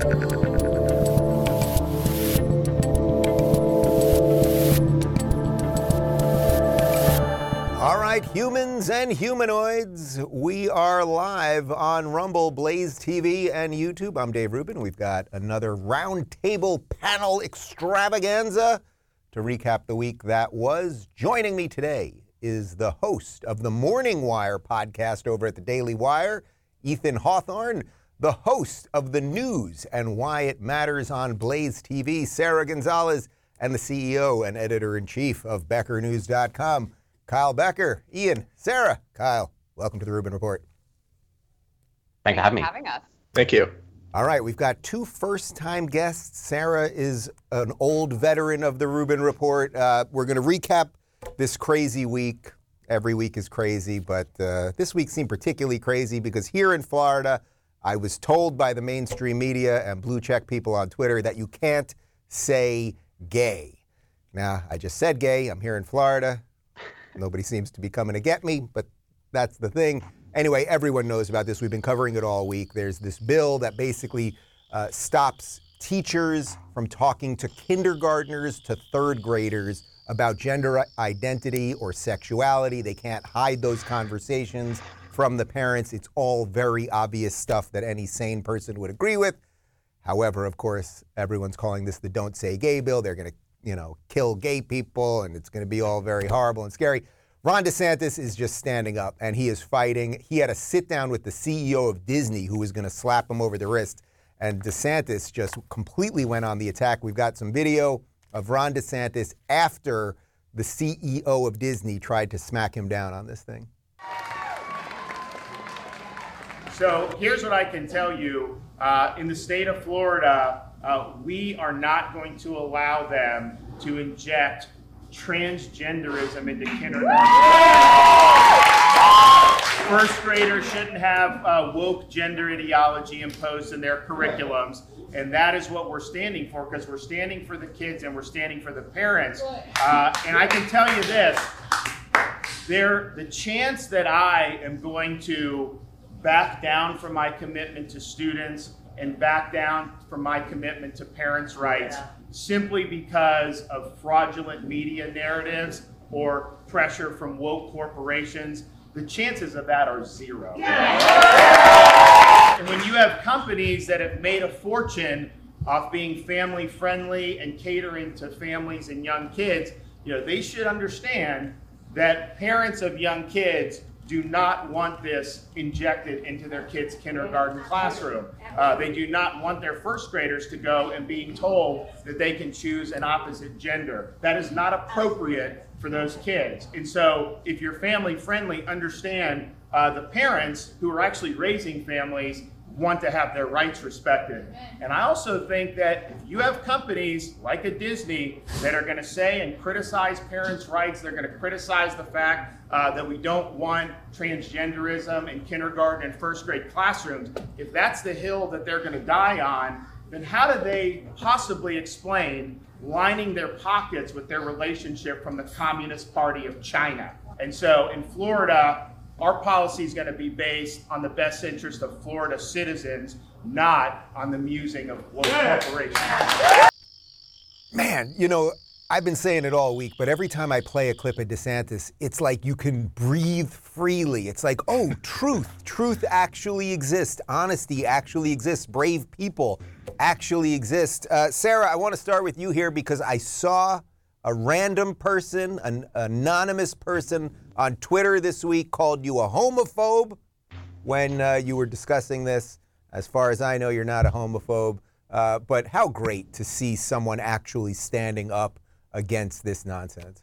All right, humans and humanoids, we are live on Rumble, Blaze TV, and YouTube. I'm Dave Rubin. We've got another roundtable panel extravaganza to recap the week that was. Joining me today is the host of the Morning Wire podcast over at the Daily Wire, Ian Haworth, the host of the news and why it matters on Blaze TV, Sara Gonzales, and the CEO and editor in chief of BeckerNews.com. Kyle Becker, Ian, Sara, Kyle, welcome to the Rubin Report. Thanks for having me. having us. Thank you. All right, we've got two first time guests. Sara is an old veteran of the Rubin Report. Uh, we're going to recap this crazy week. Every week is crazy, but uh, this week seemed particularly crazy because here in Florida, I was told by the mainstream media and blue check people on Twitter that you can't say gay. Now, I just said gay. I'm here in Florida. Nobody seems to be coming to get me, but that's the thing. Anyway, everyone knows about this. We've been covering it all week. There's this bill that basically uh, stops teachers from talking to kindergartners to third graders about gender identity or sexuality. They can't hide those conversations from the parents. It's all very obvious stuff that any sane person would agree with. However, of course, everyone's calling this the Don't Say Gay bill. They're going to you know, kill gay people and it's going to be all very horrible and scary. Ron DeSantis is just standing up and he is fighting. He had a sit down with the CEO of Disney who was going to slap him over the wrist. And DeSantis just completely went on the attack. We've got some video of Ron DeSantis after the CEO of Disney tried to smack him down on this thing. So here's what I can tell you. Uh, in the state of Florida, uh, we are not going to allow them to inject transgenderism into kindergarten. First graders shouldn't have uh, woke gender ideology imposed in their curriculums. And that is what we're standing for because we're standing for the kids and we're standing for the parents. Uh, and I can tell you this there, the chance that I am going to back down from my commitment to students and back down from my commitment to parents' rights yeah. simply because of fraudulent media narratives or pressure from woke corporations, the chances of that are zero. Yeah. And when you have companies that have made a fortune off being family friendly and catering to families and young kids, you know, they should understand that parents of young kids do not want this injected into their kids' kindergarten classroom. Uh, they do not want their first graders to go and being told that they can choose an opposite gender. That is not appropriate for those kids. And so, if you're family friendly, understand uh, the parents who are actually raising families want to have their rights respected. And I also think that if you have companies like a Disney that are going to say and criticize parents' rights, they're going to criticize the fact uh, that we don't want transgenderism in kindergarten and first grade classrooms, if that's the hill that they're going to die on, then how do they possibly explain lining their pockets with their relationship from the Communist Party of China? And so in Florida, our policy is going to be based on the best interest of Florida citizens, not on the musing of global corporations. Man, you know, I've been saying it all week, but every time I play a clip of DeSantis, it's like you can breathe freely. It's like, oh, truth. Truth actually exists. Honesty actually exists. Brave people actually exist. Uh, Sara, I want to start with you here because I saw a random person, an anonymous person on Twitter this week called you a homophobe when uh, you were discussing this. As far as I know, you're not a homophobe. Uh, but how great to see someone actually standing up against this nonsense.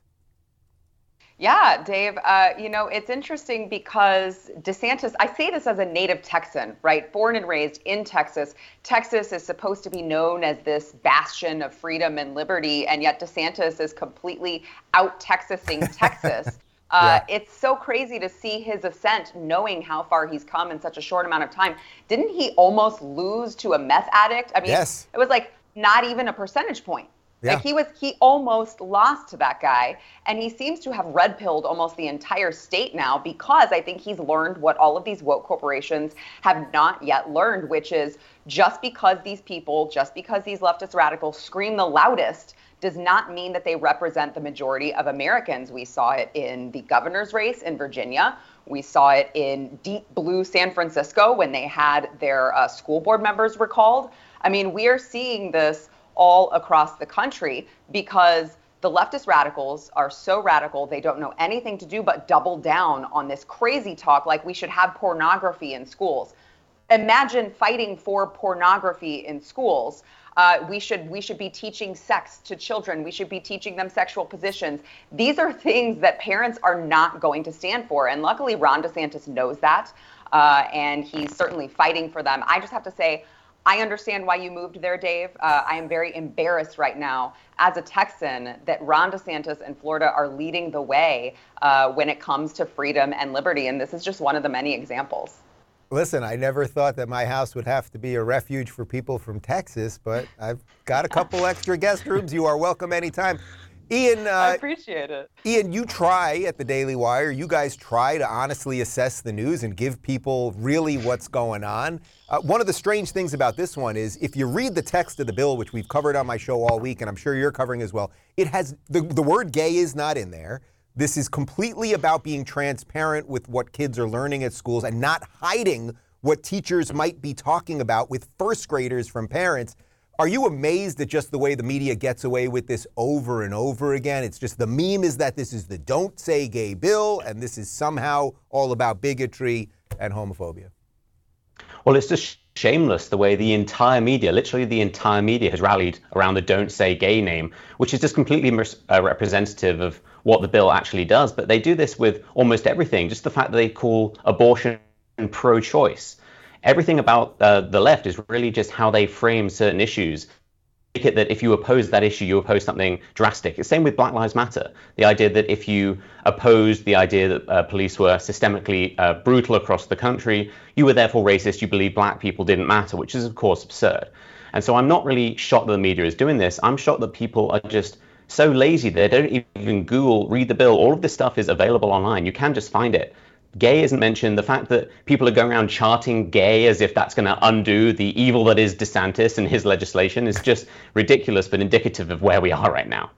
Yeah, Dave. Uh, you know, it's interesting because DeSantis, I say this as a native Texan, right? Born and raised in Texas. Texas is supposed to be known as this bastion of freedom and liberty, and yet DeSantis is completely out Texasing Texas. Uh, yeah. It's so crazy to see his ascent, knowing how far he's come in such a short amount of time. Didn't he almost lose to a meth addict? I mean, yes. it was like not even a percentage point. Yeah. Like he was, he almost lost to that guy, and he seems to have red pilled almost the entire state now because I think he's learned what all of these woke corporations have not yet learned, which is just because these people, just because these leftist radicals scream the loudest, does not mean that they represent the majority of Americans. We saw it in the governor's race in Virginia. We saw it in deep blue San Francisco when they had their uh, school board members recalled. I mean, we are seeing this all across the country because the leftist radicals are so radical they don't know anything to do but double down on this crazy talk like we should have pornography in schools. Imagine fighting for pornography in schools. Uh, we should we should be teaching sex to children. We should be teaching them sexual positions. These are things that parents are not going to stand for and luckily ron desantis knows that uh, and he's certainly fighting for them. I just have to say I understand why you moved there, Dave. Uh, I am very embarrassed right now as a Texan that Ron DeSantis and Florida are leading the way uh, when it comes to freedom and liberty. And this is just one of the many examples. Listen, I never thought that my house would have to be a refuge for people from Texas, but I've got a couple extra guest rooms. You are welcome anytime. Ian, uh, I appreciate it. Ian, you try at the Daily Wire. You guys try to honestly assess the news and give people really what's going on. Uh, one of the strange things about this one is if you read the text of the bill, which we've covered on my show all week, and I'm sure you're covering as well, it has the, the word gay is not in there. This is completely about being transparent with what kids are learning at schools and not hiding what teachers might be talking about with first graders from parents. Are you amazed at just the way the media gets away with this over and over again? It's just the meme is that this is the don't say gay bill, and this is somehow all about bigotry and homophobia. Well, it's just shameless the way the entire media, literally the entire media, has rallied around the don't say gay name, which is just completely uh, representative of what the bill actually does. But they do this with almost everything, just the fact that they call abortion pro choice everything about uh, the left is really just how they frame certain issues. Make it that if you oppose that issue, you oppose something drastic. It's same with Black Lives Matter. The idea that if you opposed the idea that uh, police were systemically uh, brutal across the country, you were therefore racist. You believe black people didn't matter, which is of course absurd. And so I'm not really shocked that the media is doing this. I'm shocked that people are just so lazy they don't even Google, read the bill. All of this stuff is available online. You can just find it gay isn't mentioned. The fact that people are going around charting gay as if that's going to undo the evil that is DeSantis and his legislation is just ridiculous, but indicative of where we are right now.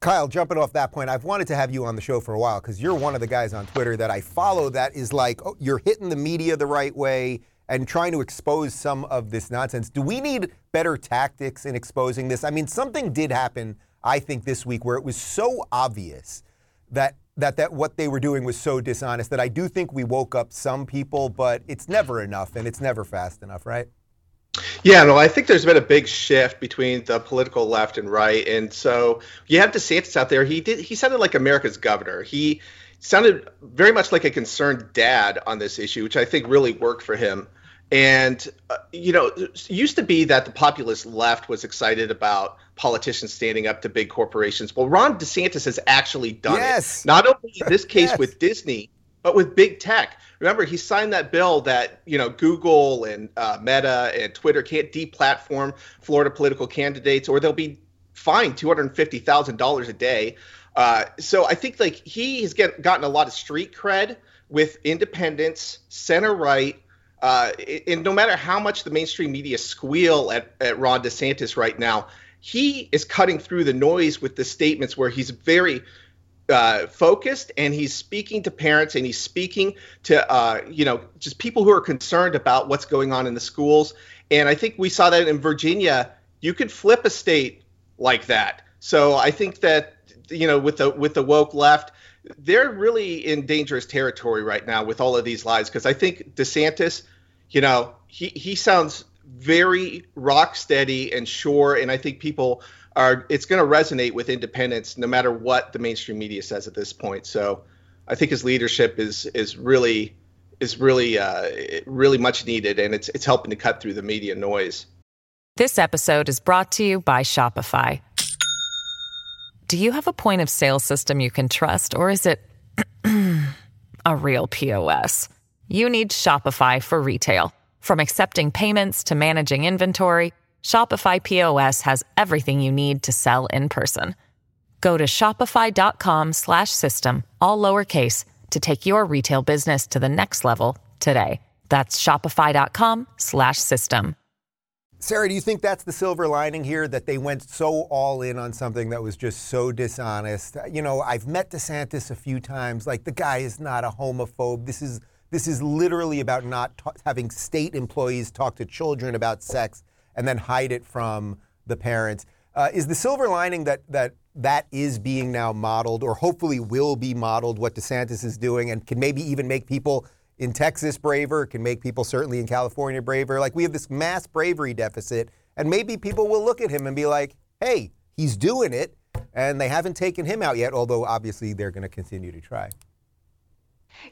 Kyle, jumping off that point, I've wanted to have you on the show for a while because you're one of the guys on Twitter that I follow that is like, oh, you're hitting the media the right way and trying to expose some of this nonsense. Do we need better tactics in exposing this? I mean, something did happen, I think, this week where it was so obvious that that that what they were doing was so dishonest that I do think we woke up some people, but it's never enough and it's never fast enough, right? Yeah, no, I think there's been a big shift between the political left and right, and so you have DeSantis out there. He did. He sounded like America's governor. He sounded very much like a concerned dad on this issue, which I think really worked for him. And, uh, you know, it used to be that the populist left was excited about politicians standing up to big corporations. Well, Ron DeSantis has actually done yes. it. Not only in this case yes. with Disney, but with big tech. Remember, he signed that bill that, you know, Google and uh, Meta and Twitter can't deplatform Florida political candidates or they'll be fined $250,000 a day. Uh, so I think like he has get, gotten a lot of street cred with independents, center right, uh, and no matter how much the mainstream media squeal at, at Ron DeSantis right now, he is cutting through the noise with the statements where he's very uh, focused and he's speaking to parents and he's speaking to uh, you know just people who are concerned about what's going on in the schools. And I think we saw that in Virginia. You could flip a state like that. So I think that you know with the with the woke left, they're really in dangerous territory right now with all of these lies because I think DeSantis, you know, he he sounds very rock steady and sure, and I think people are. It's going to resonate with independents no matter what the mainstream media says at this point. So, I think his leadership is is really is really uh, really much needed, and it's it's helping to cut through the media noise. This episode is brought to you by Shopify. Do you have a point of sale system you can trust, or is it a real POS? You need Shopify for retail. From accepting payments to managing inventory, Shopify POS has everything you need to sell in person. Go to shopify.com/system all lowercase to take your retail business to the next level today. That's shopify.com/system. Sara, do you think that's the silver lining here that they went so all in on something that was just so dishonest? You know, I've met DeSantis a few times. Like the guy is not a homophobe. This is this is literally about not having state employees talk to children about sex and then hide it from the parents. Uh, is the silver lining that that that is being now modeled, or hopefully will be modeled, what DeSantis is doing, and can maybe even make people in Texas braver, can make people certainly in California braver. Like we have this mass bravery deficit, and maybe people will look at him and be like, "Hey, he's doing it," and they haven't taken him out yet. Although obviously they're going to continue to try.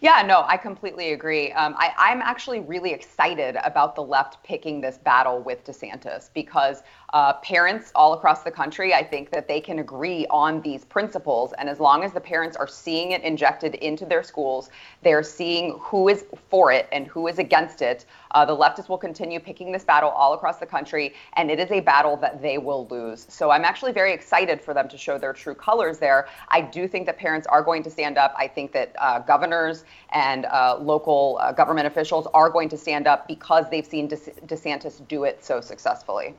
Yeah, no, I completely agree. Um, I, am actually really excited about the left picking this battle with DeSantis because uh, parents all across the country, I think that they can agree on these principles. And as long as the parents are seeing it injected into their schools, they're seeing who is for it and who is against it. Uh, the leftists will continue picking this battle all across the country, and it is a battle that they will lose. So I'm actually very excited for them to show their true colors there. I do think that parents are going to stand up. I think that uh, governors and uh, local uh, government officials are going to stand up because they've seen De- DeSantis do it so successfully.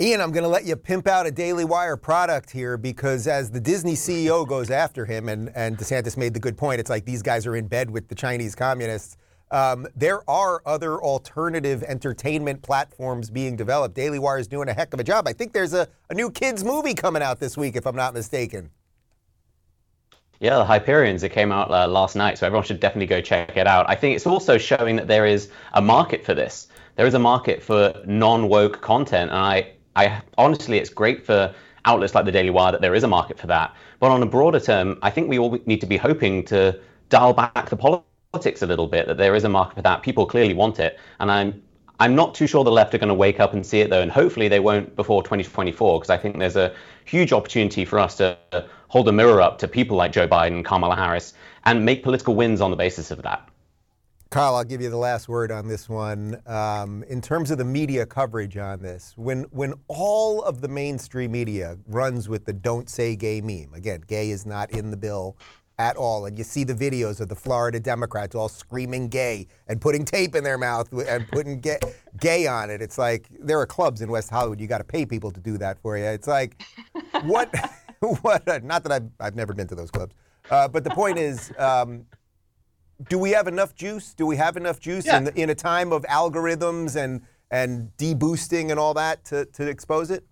Ian, I'm going to let you pimp out a Daily Wire product here because as the Disney CEO goes after him, and, and DeSantis made the good point, it's like these guys are in bed with the Chinese communists. Um, there are other alternative entertainment platforms being developed. Daily Wire is doing a heck of a job. I think there's a, a new kids movie coming out this week, if I'm not mistaken. Yeah, the Hyperions. It came out uh, last night, so everyone should definitely go check it out. I think it's also showing that there is a market for this. There is a market for non-woke content, and I I honestly, it's great for outlets like the Daily Wire that there is a market for that. But on a broader term, I think we all need to be hoping to dial back the politics a little bit. That there is a market for that. People clearly want it, and I'm I'm not too sure the left are going to wake up and see it though, and hopefully they won't before 2024, because I think there's a huge opportunity for us to hold a mirror up to people like Joe Biden, Kamala Harris, and make political wins on the basis of that. Carl, I'll give you the last word on this one. Um, in terms of the media coverage on this, when when all of the mainstream media runs with the "Don't say gay" meme, again, gay is not in the bill at all, and you see the videos of the Florida Democrats all screaming "gay" and putting tape in their mouth and putting gay, gay on it. It's like there are clubs in West Hollywood. You got to pay people to do that for you. It's like what what? Not that I've I've never been to those clubs, uh, but the point is. Um, do we have enough juice? Do we have enough juice yeah. in, the, in a time of algorithms and and deboosting and all that to, to expose it?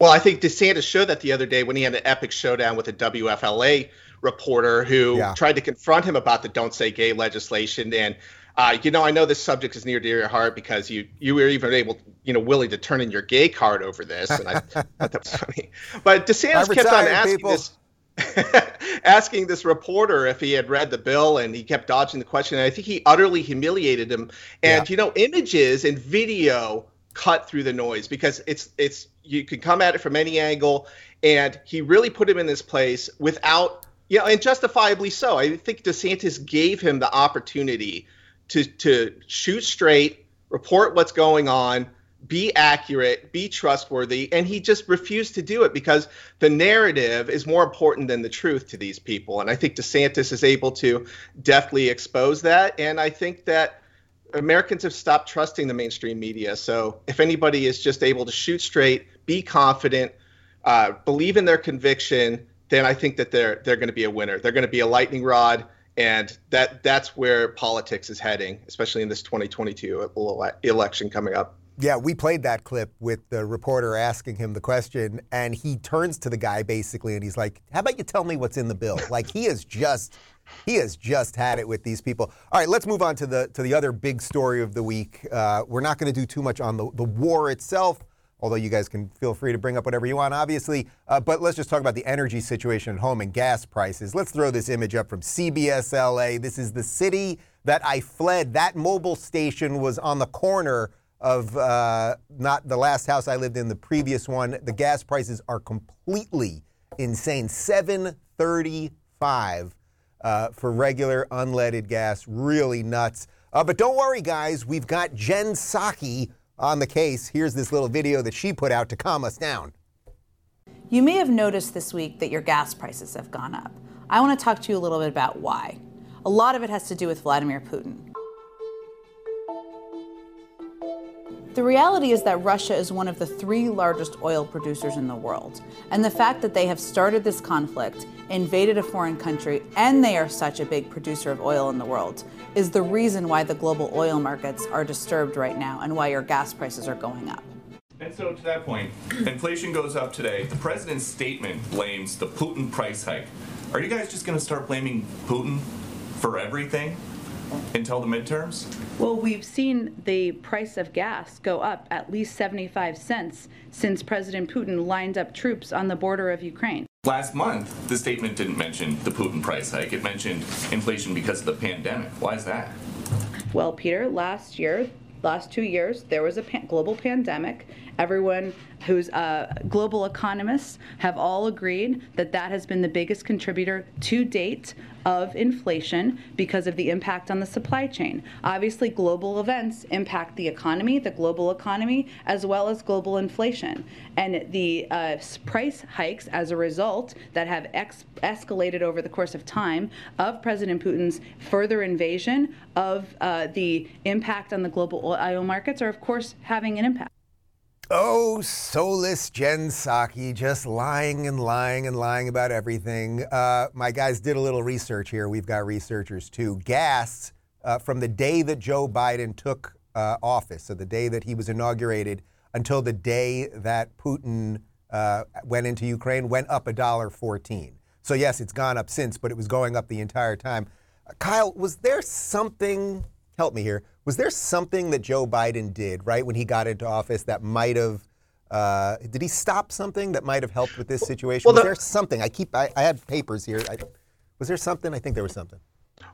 Well, I think DeSantis showed that the other day when he had an epic showdown with a WFLA reporter who yeah. tried to confront him about the "Don't Say Gay" legislation. And uh, you know, I know this subject is near to your heart because you you were even able, you know, willing to turn in your gay card over this, and I thought that was funny. But DeSantis kept on asking people. this. asking this reporter if he had read the bill and he kept dodging the question. And I think he utterly humiliated him. And, yeah. you know, images and video cut through the noise because it's, it's, you can come at it from any angle. And he really put him in this place without, you know, and justifiably so. I think DeSantis gave him the opportunity to, to shoot straight, report what's going on, be accurate, be trustworthy, and he just refused to do it because the narrative is more important than the truth to these people. And I think DeSantis is able to deftly expose that. And I think that Americans have stopped trusting the mainstream media. So if anybody is just able to shoot straight, be confident, uh, believe in their conviction, then I think that they're they're going to be a winner. They're going to be a lightning rod, and that that's where politics is heading, especially in this 2022 election coming up. Yeah, we played that clip with the reporter asking him the question, and he turns to the guy basically and he's like, How about you tell me what's in the bill? like, he is just He has just had it with these people. All right, let's move on to the to the other big story of the week. Uh, we're not going to do too much on the, the war itself, although you guys can feel free to bring up whatever you want, obviously. Uh, but let's just talk about the energy situation at home and gas prices. Let's throw this image up from CBS LA. This is the city that I fled. That Mobil station was on the corner of uh, not the last house I lived in, the previous one. The gas prices are completely insane. 735 uh, for regular unleaded gas. Really nuts. Uh, but don't worry, guys. We've got Jen Psaki on the case. Here's this little video that she put out to calm us down. You may have noticed this week that your gas prices have gone up. I want to talk to you a little bit about why. A lot of it has to do with Vladimir Putin. The reality is that Russia is one of the three largest oil producers in the world. And the fact that they have started this conflict, invaded a foreign country, and they are such a big producer of oil in the world is the reason why the global oil markets are disturbed right now and why your gas prices are going up. And so, to that point, inflation goes up today. The president's statement blames the Putin price hike. Are you guys just going to start blaming Putin for everything? Until the midterms? Well, we've seen the price of gas go up at least 75 cents since President Putin lined up troops on the border of Ukraine. Last month, the statement didn't mention the Putin price hike. It mentioned inflation because of the pandemic. Why is that? Well, Peter, last year, last two years, there was a pan- global pandemic. Everyone who's uh, global economists have all agreed that that has been the biggest contributor to date of inflation because of the impact on the supply chain. Obviously, global events impact the economy, the global economy, as well as global inflation. And the uh, price hikes as a result that have ex- escalated over the course of time of President Putin's further invasion of uh, the impact on the global oil markets are, of course, having an impact. Oh, soulless Jen Psaki, just lying and lying and lying about everything. Uh, my guys did a little research here. We've got researchers too. Gas, uh, from the day that Joe Biden took uh, office, so the day that he was inaugurated, until the day that Putin uh, went into Ukraine, went up a dollar fourteen. So yes, it's gone up since, but it was going up the entire time. Kyle, was there something? Help me here was there something that Joe Biden did right when he got into office that might have? Uh, did he stop something that might have helped with this situation? Well, was the, there something? I keep. I, I had papers here. I, was there something? I think there was something.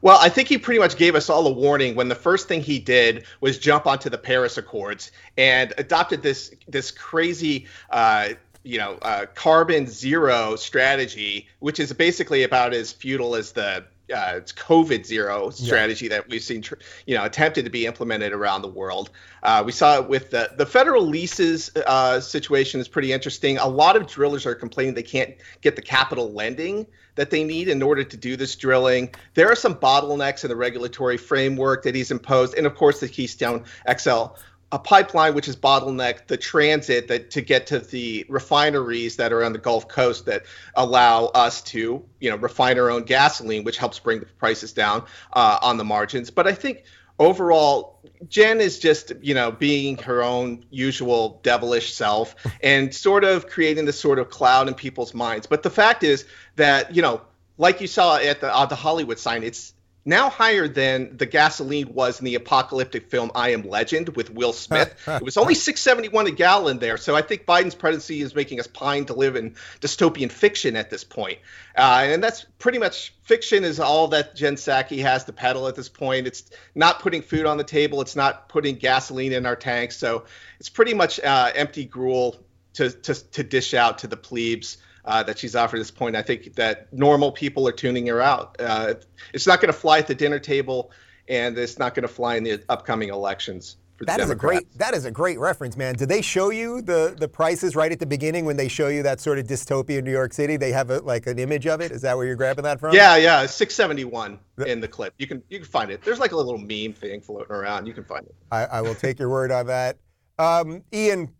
Well, I think he pretty much gave us all a warning when the first thing he did was jump onto the Paris Accords and adopted this this crazy. Uh, you know, uh, carbon zero strategy, which is basically about as futile as the uh, it's COVID zero strategy yeah. that we've seen, you know, attempted to be implemented around the world. Uh, we saw it with the the federal leases uh, situation is pretty interesting. A lot of drillers are complaining they can't get the capital lending that they need in order to do this drilling. There are some bottlenecks in the regulatory framework that he's imposed, and of course the Keystone XL a pipeline which is bottlenecked the transit that to get to the refineries that are on the Gulf Coast that allow us to you know refine our own gasoline, which helps bring the prices down uh, on the margins. But I think overall, Jen is just you know being her own usual devilish self and sort of creating this sort of cloud in people's minds. But the fact is that you know like you saw at the uh, the Hollywood sign, it's now higher than the gasoline was in the apocalyptic film I Am Legend with Will Smith. it was only 671 a gallon there. So I think Biden's presidency is making us pine to live in dystopian fiction at this point. Uh, and that's pretty much fiction is all that Jen Psaki has to peddle at this point. It's not putting food on the table. It's not putting gasoline in our tanks. So it's pretty much uh, empty gruel to, to, to dish out to the plebes uh, that she's offered at this point. I think that normal people are tuning her out. Uh, it's not going to fly at the dinner table, and it's not going to fly in the upcoming elections. That is a great that is a great reference, man. Did they show you the the prices right at the beginning when they show you that sort of dystopia in New York City? They have a, like an image of it. Is that where you're grabbing that from? Yeah, yeah, 671 in the clip. You can you can find it. There's like a little meme thing floating around. You can find it. I, I will take your word on that. Um, Ian,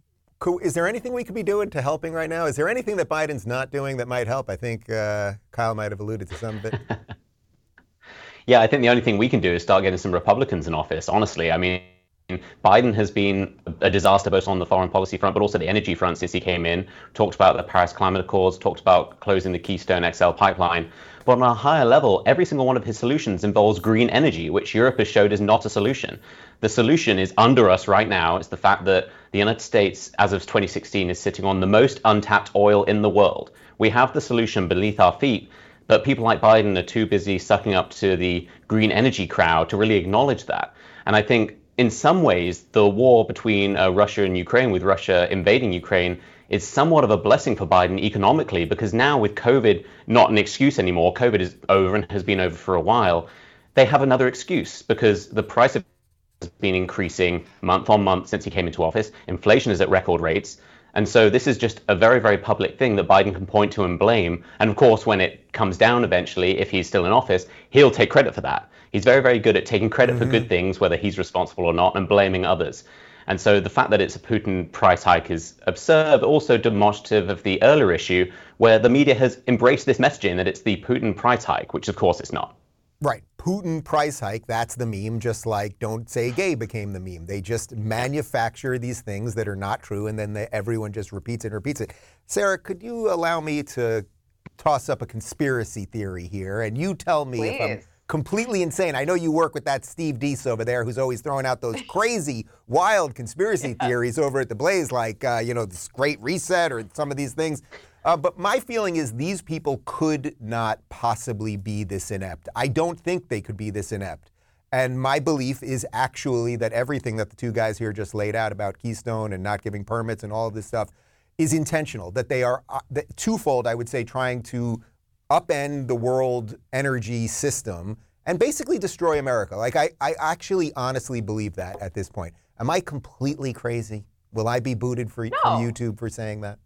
is there anything we could be doing to helping right now? Is there anything that Biden's not doing that might help? I think uh, Kyle might have alluded to some of it. yeah, I think the only thing we can do is start getting some Republicans in office. Honestly, I mean, Biden has been a disaster both on the foreign policy front, but also the energy front since he came in. Talked about the Paris Climate Accords, talked about closing the Keystone XL pipeline. But on a higher level, every single one of his solutions involves green energy, which Europe has showed is not a solution. The solution is under us right now. It's the fact that the United States, as of 2016, is sitting on the most untapped oil in the world. We have the solution beneath our feet, but people like Biden are too busy sucking up to the green energy crowd to really acknowledge that. And I think in some ways, the war between uh, Russia and Ukraine, with Russia invading Ukraine, is somewhat of a blessing for Biden economically because now, with COVID not an excuse anymore, COVID is over and has been over for a while, they have another excuse because the price of has been increasing month on month since he came into office. Inflation is at record rates. And so this is just a very, very public thing that Biden can point to and blame. And of course, when it comes down eventually, if he's still in office, he'll take credit for that. He's very, very good at taking credit mm-hmm. for good things, whether he's responsible or not, and blaming others. And so the fact that it's a Putin price hike is absurd, also demonstrative of the earlier issue where the media has embraced this messaging that it's the Putin price hike, which of course it's not. Right. Putin price hike, that's the meme, just like don't say gay became the meme. They just manufacture these things that are not true and then they, everyone just repeats it and repeats it. Sara, could you allow me to toss up a conspiracy theory here and you tell me Please. if I'm completely insane. I know you work with that Steve Deace over there who's always throwing out those crazy, wild conspiracy yeah. theories over at the Blaze, like, uh, you know, this great reset or some of these things. Uh, but my feeling is these people could not possibly be this inept. I don't think they could be this inept. And my belief is actually that everything that the two guys here just laid out about Keystone and not giving permits and all of this stuff is intentional. That they are uh, that twofold, I would say, trying to upend the world energy system and basically destroy America. Like, I, I actually honestly believe that at this point. Am I completely crazy? Will I be booted for, no. from YouTube for saying that?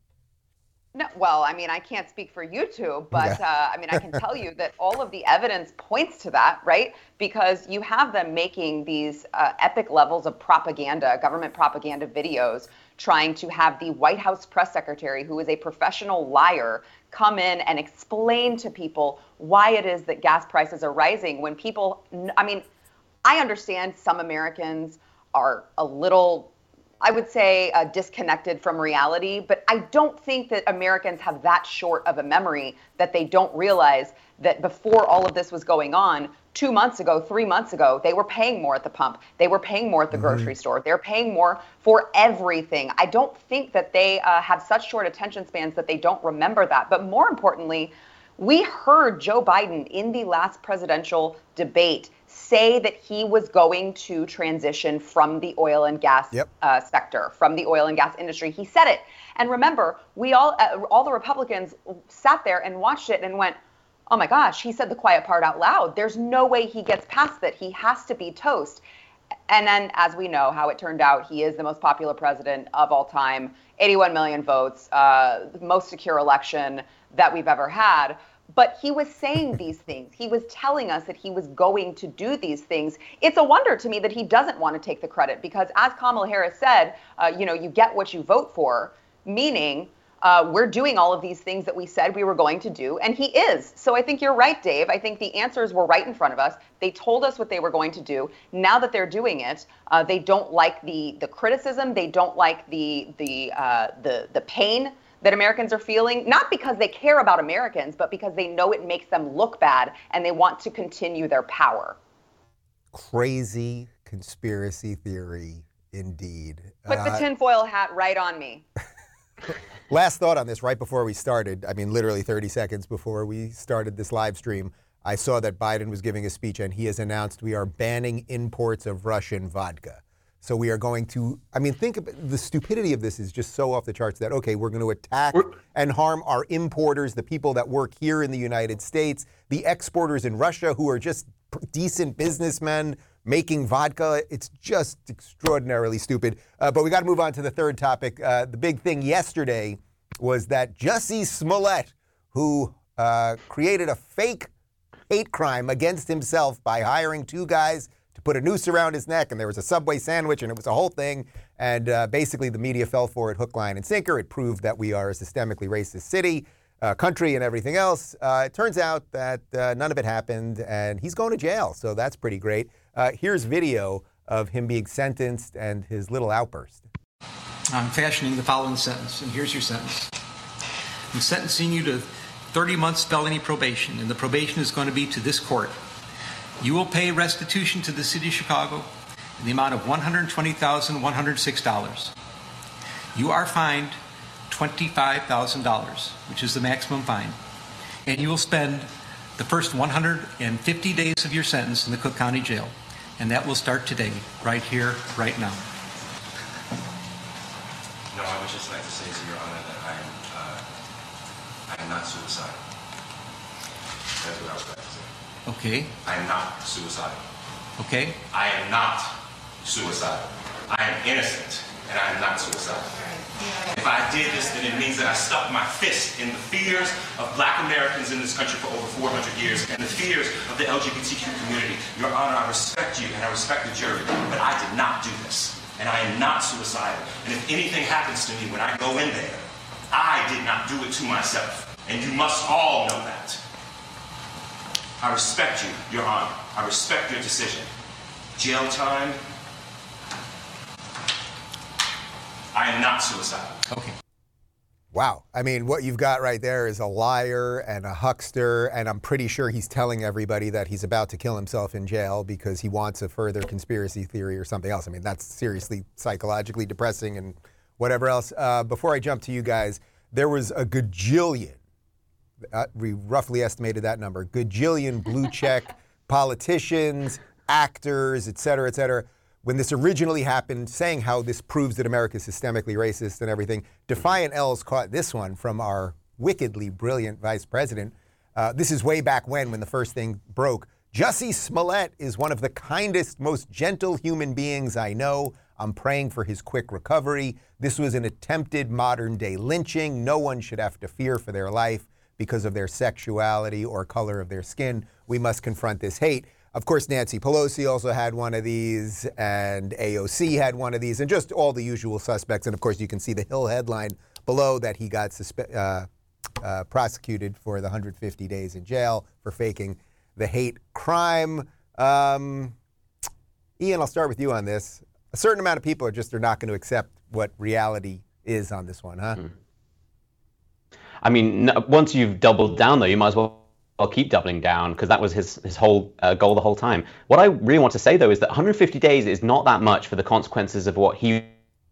No, well, I mean, I can't speak for YouTube, but yeah. uh, I mean, I can tell you that all of the evidence points to that, right? Because you have them making these uh, epic levels of propaganda, government propaganda videos, trying to have the White House press secretary, who is a professional liar, come in and explain to people why it is that gas prices are rising when people, I mean, I understand some Americans are a little, I would say, uh, disconnected from reality, but I don't think that Americans have that short of a memory that they don't realize that before all of this was going on, two months ago, three months ago, they were paying more at the pump. They were paying more at the mm-hmm. grocery store. They're paying more for everything. I don't think that they uh, have such short attention spans that they don't remember that. But more importantly, we heard Joe Biden in the last presidential debate say that he was going to transition from the oil and gas yep. uh, sector, from the oil and gas industry. He said it. And remember, we all, uh, all the Republicans sat there and watched it and went, oh my gosh, he said the quiet part out loud. There's no way he gets past that. He has to be toast. And then, as we know, how it turned out, he is the most popular president of all time 81 million votes, uh, most secure election that we've ever had. But he was saying these things. He was telling us that he was going to do these things. It's a wonder to me that he doesn't want to take the credit because, as Kamala Harris said, uh, you know, you get what you vote for, meaning uh, we're doing all of these things that we said we were going to do, and he is. So I think you're right, Dave. I think the answers were right in front of us. They told us what they were going to do. Now that they're doing it, uh, they don't like the the criticism. They don't like the the uh, the the pain that Americans are feeling, not because they care about Americans, but because they know it makes them look bad and they want to continue their power. Crazy conspiracy theory, indeed. Put the uh, tinfoil hat right on me. Last thought on this right before we started, I mean, literally 30 seconds before we started this live stream, I saw that Biden was giving a speech and he has announced we are banning imports of Russian vodka. So we are going to, I mean, think of the stupidity of this is just so off the charts that, okay, we're going to attack and harm our importers, the people that work here in the United States, the exporters in Russia who are just decent businessmen making vodka. It's just extraordinarily stupid. Uh, but we got to move on to the third topic. Uh, the big thing yesterday was that Jussie Smollett, who uh, created a fake hate crime against himself by hiring two guys to put a noose around his neck, and there was a Subway sandwich, and it was a whole thing. And uh, basically, the media fell for it hook, line, and sinker. It proved that we are a systemically racist city. Uh, country and everything else. Uh, it turns out that uh, none of it happened, and he's going to jail, so that's pretty great. Uh, here's video of him being sentenced and his little outburst. I'm fashioning the following sentence, and here's your sentence. I'm sentencing you to 30 months felony probation, and the probation is going to be to this court. You will pay restitution to the city of Chicago in the amount of $120,106. You are fined $25,000, which is the maximum fine, and you will spend the first 150 days of your sentence in the Cook County Jail, and that will start today, right here, right now. No, I would just like to say to Your Honor that I am, uh, I am not suicidal. That's what I was about to say. Okay, I am not suicidal. okay, I am not suicidal. I am innocent, and I am not suicidal. If I did this, then it means that I stuck my fist in the fears of black Americans in this country for over 400 years and the fears of the LGBTQ community. Your Honor, I respect you and I respect the jury, but I did not do this. And I am not suicidal. And if anything happens to me when I go in there, I did not do it to myself. And you must all know that. I respect you, Your Honor. I respect your decision. Jail time. I am not suicidal. okay. Wow. I mean, what you've got right there is a liar and a huckster, and I'm pretty sure he's telling everybody that he's about to kill himself in jail because he wants a further conspiracy theory or something else. I mean, that's seriously psychologically depressing and whatever else. Uh, before I jump to you guys, there was a gajillion, uh, we roughly estimated that number, gajillion blue check politicians, actors, et cetera, et cetera, when this originally happened, saying how this proves that America is systemically racist and everything, Defiant L's caught this one from our wickedly brilliant vice president. Uh, this is way back when, when the first thing broke. Jussie Smollett is one of the kindest, most gentle human beings I know. I'm praying for his quick recovery. This was an attempted modern day lynching. No one should have to fear for their life because of their sexuality or color of their skin. We must confront this hate. Of course, Nancy Pelosi also had one of these, and AOC had one of these, and just all the usual suspects. And of course, you can see the Hill headline below that he got suspe- uh, uh, prosecuted for the 150 days in jail for faking the hate crime. Um, Ian, I'll start with you on this. A certain amount of people are just are not going to accept what reality is on this one, huh? I mean, once you've doubled down, though, you might as well well keep doubling down because that was his his whole uh, goal the whole time. What I really want to say though is that 150 days is not that much for the consequences of what he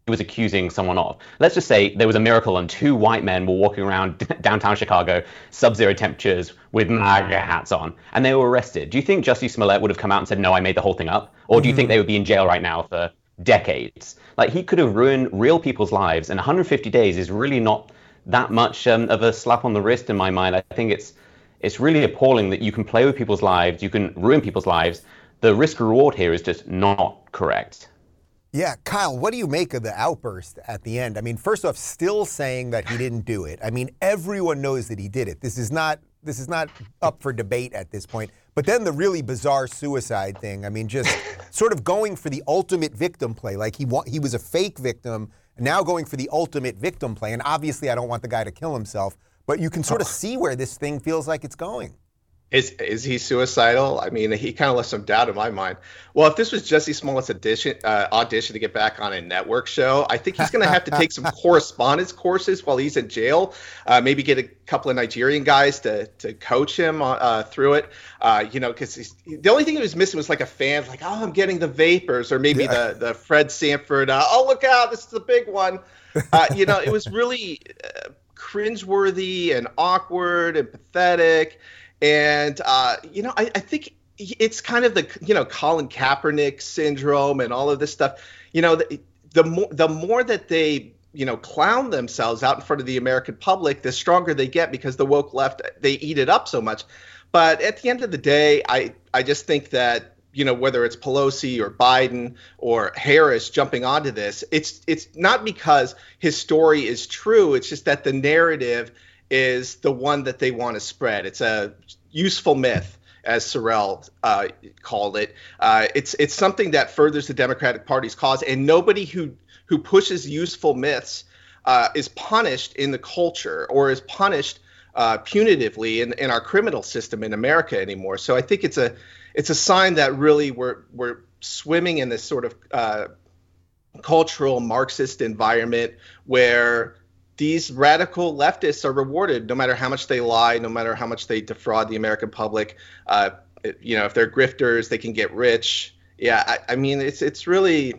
was accusing someone of. Let's just say there was a miracle and two white men were walking around downtown Chicago, sub-zero temperatures with MAGA hats on, and they were arrested. Do you think Jussie Smollett would have come out and said, "No, I made the whole thing up," or do you think they would be in jail right now for decades? Like he could have ruined real people's lives, and 150 days is really not that much um, of a slap on the wrist in my mind. I think it's it's really appalling that you can play with people's lives, you can ruin people's lives. The risk reward here is just not correct. Yeah, Kyle, what do you make of the outburst at the end? I mean, first off, still saying that he didn't do it. I mean, everyone knows that he did it. This is not this is not up for debate at this point. But then the really bizarre suicide thing. I mean, just sort of going for the ultimate victim play. Like he wa- he was a fake victim, now going for the ultimate victim play. And obviously, I don't want the guy to kill himself, but you can sort of see where this thing feels like it's going. Is is he suicidal? I mean, he kind of left some doubt in my mind. Well, if this was Jussie Smollett's audition, uh, audition to get back on a network show, I think he's going to have to take some correspondence courses while he's in jail. Uh, maybe get a couple of Nigerian guys to to coach him uh, through it. Uh, you know, because the only thing he was missing was like a fan, like, oh, I'm getting the vapors, or maybe Yeah. the the Fred Sanford, uh, oh, look out, this is the big one. Uh, you know, it was really uh, cringeworthy and awkward and pathetic. And uh, you know, I, I think it's kind of the you know Colin Kaepernick syndrome and all of this stuff. You know, the, the more the more that they you know clown themselves out in front of the American public, the stronger they get because the woke left they eat it up so much. But at the end of the day, I I just think that you know whether it's Pelosi or Biden or Harris jumping onto this, it's it's not because his story is true. It's just that the narrative is the one that they want to spread. It's a useful myth, as Sorrell uh, called it. Uh, it's it's something that furthers the Democratic Party's cause, and nobody who who pushes useful myths uh, is punished in the culture or is punished uh, punitively in, in our criminal system in America anymore. So I think it's a it's a sign that really we're we're swimming in this sort of uh, cultural Marxist environment where these radical leftists are rewarded no matter how much they lie, no matter how much they defraud the American public. Uh, you know, if they're grifters, they can get rich. Yeah, I, I mean, it's it's really,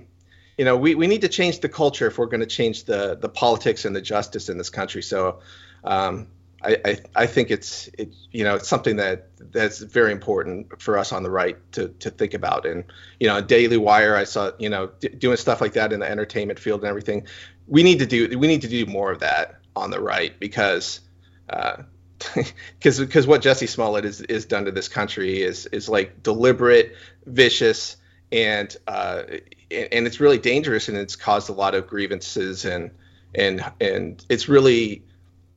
you know, we, we need to change the culture if we're going to change the the politics and the justice in this country. So, um, I, I, I think it's it you know it's something that that's very important for us on the right to to think about. And you know, Daily Wire, I saw you know d- doing stuff like that in the entertainment field and everything. We need to do we need to do more of that on the right because. Uh, because because what Jussie Smollett is is done to this country is is like deliberate, vicious, and uh, and it's really dangerous, and it's caused a lot of grievances, and and and it's really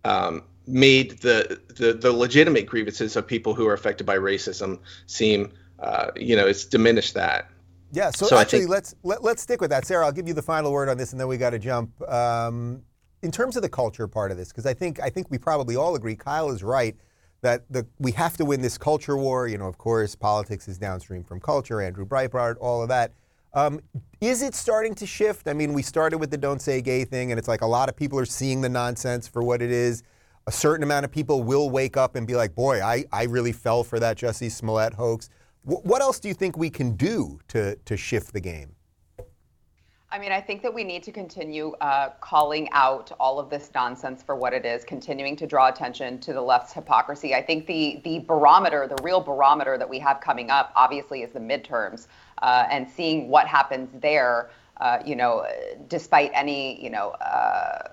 um, made the, the the legitimate grievances of people who are affected by racism seem, uh, you know, it's diminished that. Yeah. So, so actually, think, let's let, us let us stick with that, Sara. I'll give you the final word on this, and then we got to jump. Um, in terms of the culture part of this, because I think I think we probably all agree. Kyle is right that the, we have to win this culture war. You know, of course, politics is downstream from culture. Andrew Breitbart, all of that. Um, is it starting to shift? I mean, we started with the "Don't Say Gay" thing, and it's like a lot of people are seeing the nonsense for what it is a certain amount of people will wake up and be like, boy, I, I really fell for that Jussie Smollett hoax. W- what else do you think we can do to, to shift the game? I mean, I think that we need to continue uh, calling out all of this nonsense for what it is, continuing to draw attention to the left's hypocrisy. I think the the barometer, the real barometer that we have coming up, obviously, is the midterms, uh, and seeing what happens there. Uh, you know, despite any you know uh,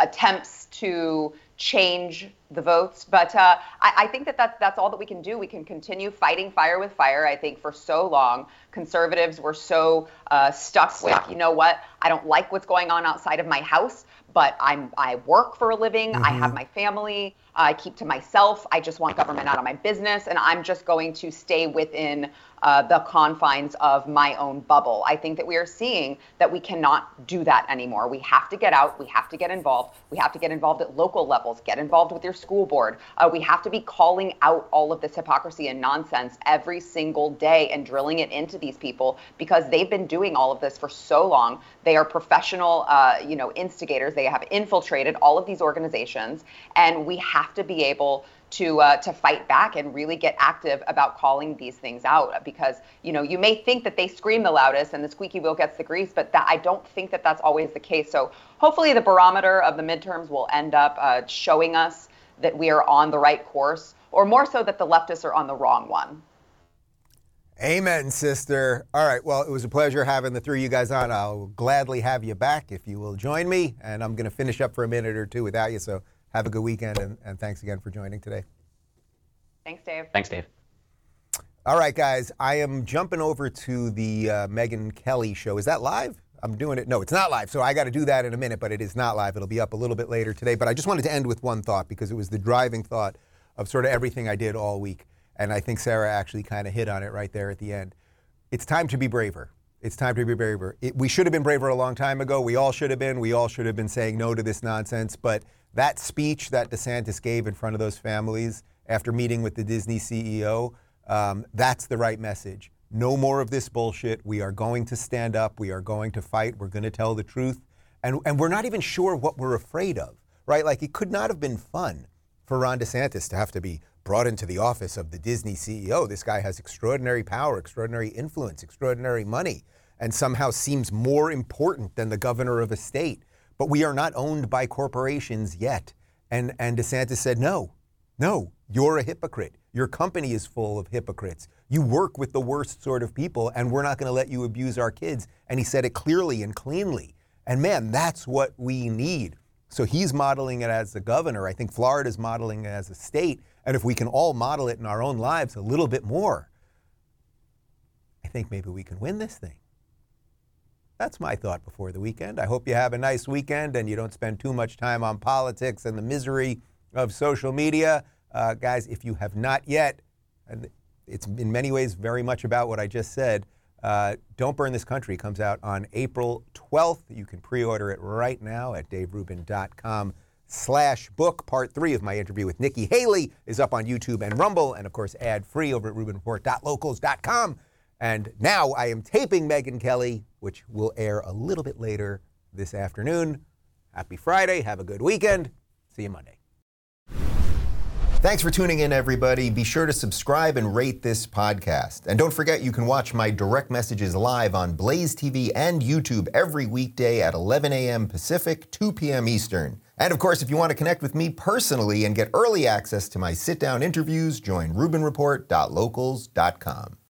attempts to change the votes. But uh, I, I, think that that's, that's all that we can do. We can continue fighting fire with fire. I think for so long, conservatives were so uh, stuck with, you know what, I don't like what's going on outside of my house, but I'm I work for a living. Mm-hmm. I have my family. I keep to myself. I just want government out of my business, and I'm just going to stay within uh, the confines of my own bubble. I think that we are seeing that we cannot do that anymore. We have to get out. We have to get involved. We have to get involved at local levels. Get involved with your school board. Uh, we have to be calling out all of this hypocrisy and nonsense every single day and drilling it into these people because they've been doing all of this for so long. They are professional, uh, you know, instigators. They have infiltrated all of these organizations, and we have to be able to uh, to fight back and really get active about calling these things out because you know you may think that they scream the loudest and the squeaky wheel gets the grease but that I don't think that that's always the case so hopefully the barometer of the midterms will end up uh, showing us that we are on the right course or more so that the leftists are on the wrong one Amen, sister. All right. Well, it was a pleasure having the three of you guys on. I'll gladly have you back if you will join me. And I'm going to finish up for a minute or two without you. So have a good weekend, and, and thanks again for joining today. Thanks, Dave. Thanks, Dave. All right, guys, I am jumping over to the uh, Megyn Kelly show. Is that live? I'm doing it. No, it's not live. So I got to do that in a minute, but it is not live. It'll be up a little bit later today. But I just wanted to end with one thought because it was the driving thought of sort of everything I did all week. And I think Sara actually kind of hit on it right there at the end. It's time to be braver. It's time to be braver. It, we should have been braver a long time ago. We all should have been. We all should have been saying no to this nonsense. But that speech that DeSantis gave in front of those families after meeting with the Disney CEO, um, that's the right message. No more of this bullshit. We are going to stand up. We are going to fight. We're going to tell the truth. And, and we're not even sure what we're afraid of, right? Like, it could not have been fun for Ron DeSantis to have to be brought into the office of the Disney CEO. This guy has extraordinary power, extraordinary influence, extraordinary money, and somehow seems more important than the governor of a state but we are not owned by corporations yet. And, and DeSantis said, no, no, you're a hypocrite. Your company is full of hypocrites. You work with the worst sort of people, and we're not going to let you abuse our kids. And he said it clearly and cleanly. And man, that's what we need. So he's modeling it as the governor. I think Florida's modeling it as a state. And if we can all model it in our own lives a little bit more, I think maybe we can win this thing. That's my thought before the weekend. I hope you have a nice weekend and you don't spend too much time on politics and the misery of social media. Uh, guys, if you have not yet, and it's in many ways very much about what I just said, uh, Don't Burn This Country comes out on April 12th. You can pre-order it right now at daverubin.com slash book. Part three of my interview with Nikki Haley is up on YouTube and Rumble, and of course ad-free over at rubinreport.locals.com. And now I am taping Megyn Kelly, which will air a little bit later this afternoon. Happy Friday. Have a good weekend. See you Monday. Thanks for tuning in, everybody. Be sure to subscribe and rate this podcast. And don't forget, you can watch my direct messages live on Blaze TV and YouTube every weekday at 11 a.m. Pacific, 2 p.m. Eastern. And of course, if you want to connect with me personally and get early access to my sit down interviews, join RubinReport.locals.com.